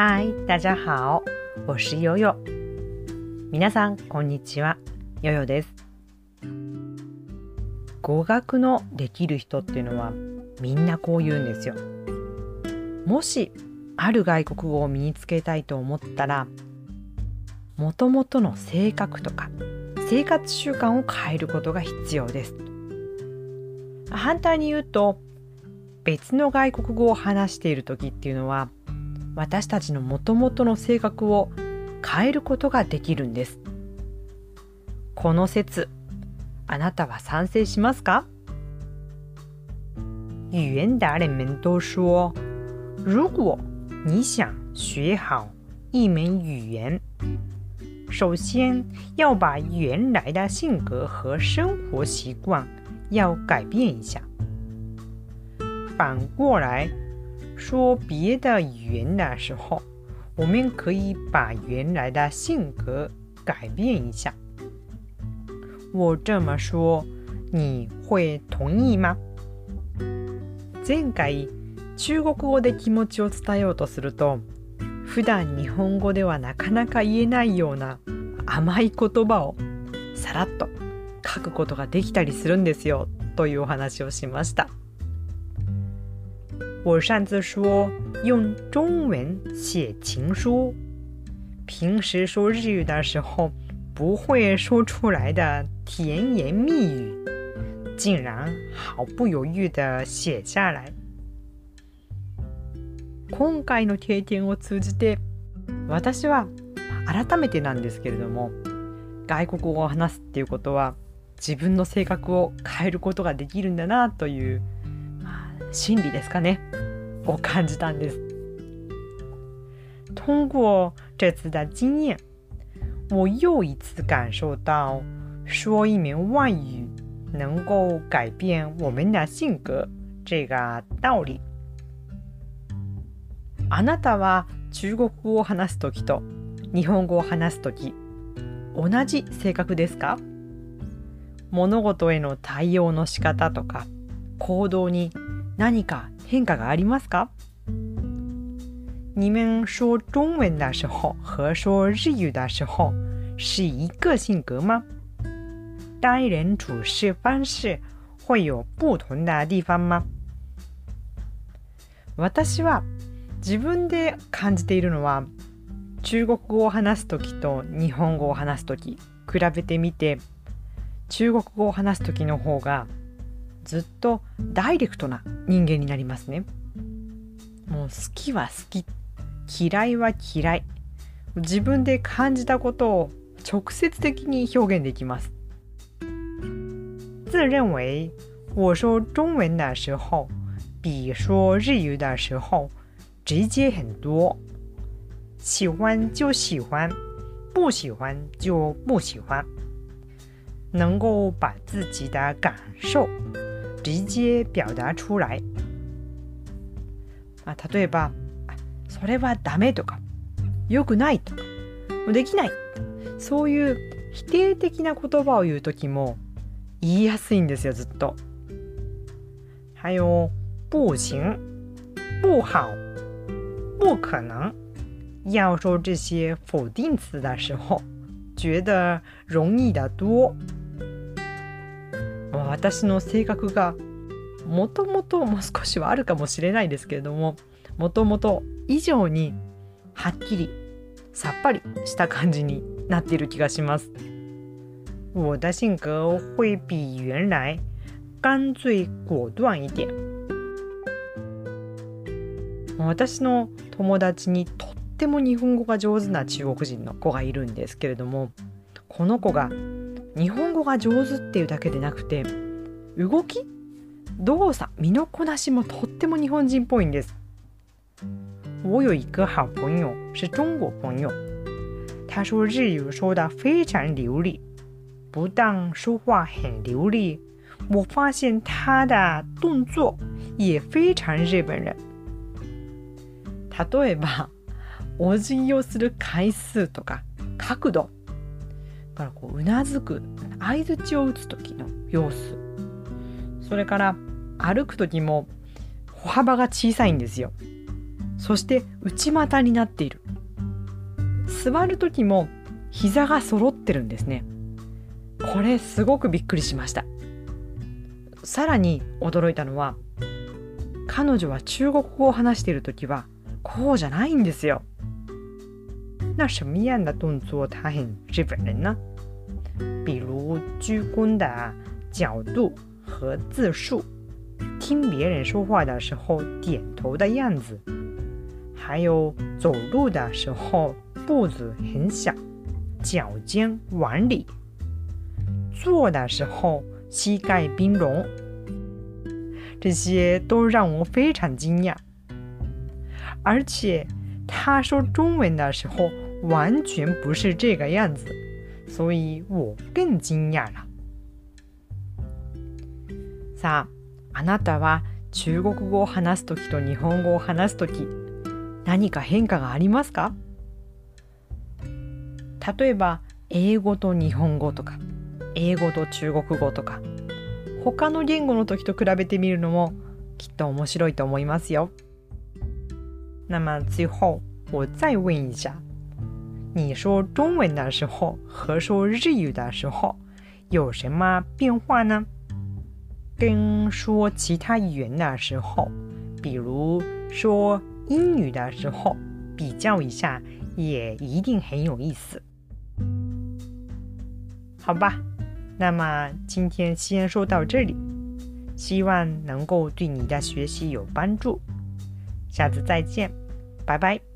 嗨，大家好，我是悠悠。皆さんこんにちは、ヨヨです。語学のできる人っていうのはみんなこう言うんですよ。もしある外国語を身につけたいと思ったら、もともとの性格とか生活習慣を変えることが必要です。反対に言うと別の外国語を話している時っていうのは私たちのもともとの性格を変えることができるんです。この説あなたは賛成しますか？语言达人们都说，如果你想学好一门语言，首先要把原来的性格和生活习惯要改变一下。反过来说别的语言的时候，我们可以把原来的性格改变一下。我这么说，你会同意吗？前回中国語で気持ちを伝えようとすると普段日本語ではなかなか言えないような甘い言葉をさらっと書くことができたりするんですよというお話をしました。我上次说用中文写情书，平时说日语的时候不会说出来的甜言蜜语，竟然毫不犹豫的写下来。今回の経験を通じて私は改めてなんですけれども外国語を話すっていうことは自分の性格を変えることができるんだなという、心理ですかねを感じたんです。通过这次的经验，我又一次感受到说一门外语能够改变我们的性格这个道理。あなたは中国語を話す時と日本語を話す時同じ性格ですか？物事への対応の仕方とか行動に何か変化がありますか？你们说中文的时候和说日语的时候是一个性格吗？待人处事方式会有不同的地方吗？私は自分で感じているのは中国語を話す時と日本語を話す時比べてみて中国語を話す時の方がずっとダイレクトな人間になりますね。もう好きは好き嫌いは嫌い自分で感じたことを直接的に表現できます。自认为我说中文的时候比说日语的时候直接很多。喜欢就喜欢，不喜欢就不喜欢。能够把自己的感受直接表達出来。まあ、例えば、それはダメとか、良くないとか、できない。そういう否定的な言葉を言う時も言いやすいんですよ、ずっと。还有、不行、不好、不可能。要说这些否定词的时候，觉得容易的多。私の性格がもともともう少しはあるかもしれないですけれどももともと以上にはっきりさっぱりした感じになっている気がします。我的性格会比原来干脆果断一点。私の友達にとっても日本語が上手な中国人の子がいるんですけれどもこの子が日本語が上手っていうだけでなくて動き？動作身のこなしもとっても日本人っぽいんです。我有一个好朋友是中国朋友，他说日语说的非常流利，不但说话很流利，我发现他的动作也非常日本人。例えば、お辞儀をする回数とか角度からこううなずく相づちを打つ時の様子それから歩く時も歩幅が小さいんですよ。そして内股になっている。座る時も膝が揃ってるんですね。これすごくびっくりしました。さらに驚いたのは彼女は中国語を話している時はこうじゃないんですよ。那什么样的动作他很日本人呢？比如鞠躬的角度和自述，听别人说话的时候点头的样子，还有走路的时候步子很小，脚尖往里；坐的时候膝盖并拢，这些都让我非常惊讶。而且他说中文的时候。完全不是这个样子，所以我更惊讶了。さあ、あなたは中国語を話すときと日本語を話すとき、何か変化がありますか？例えば、英語と日本語とか、英語と中国語とか、他の言語の時と比べてみるのもきっと面白いと思いますよ。那么最后我再问一下。你说中文的时候和说日语的时候有什么变化呢？跟说其他语言的时候，比如说英语的时候比较一下，也一定很有意思。好吧，那么今天先说到这里，希望能够对你的学习有帮助。下次再见，拜拜。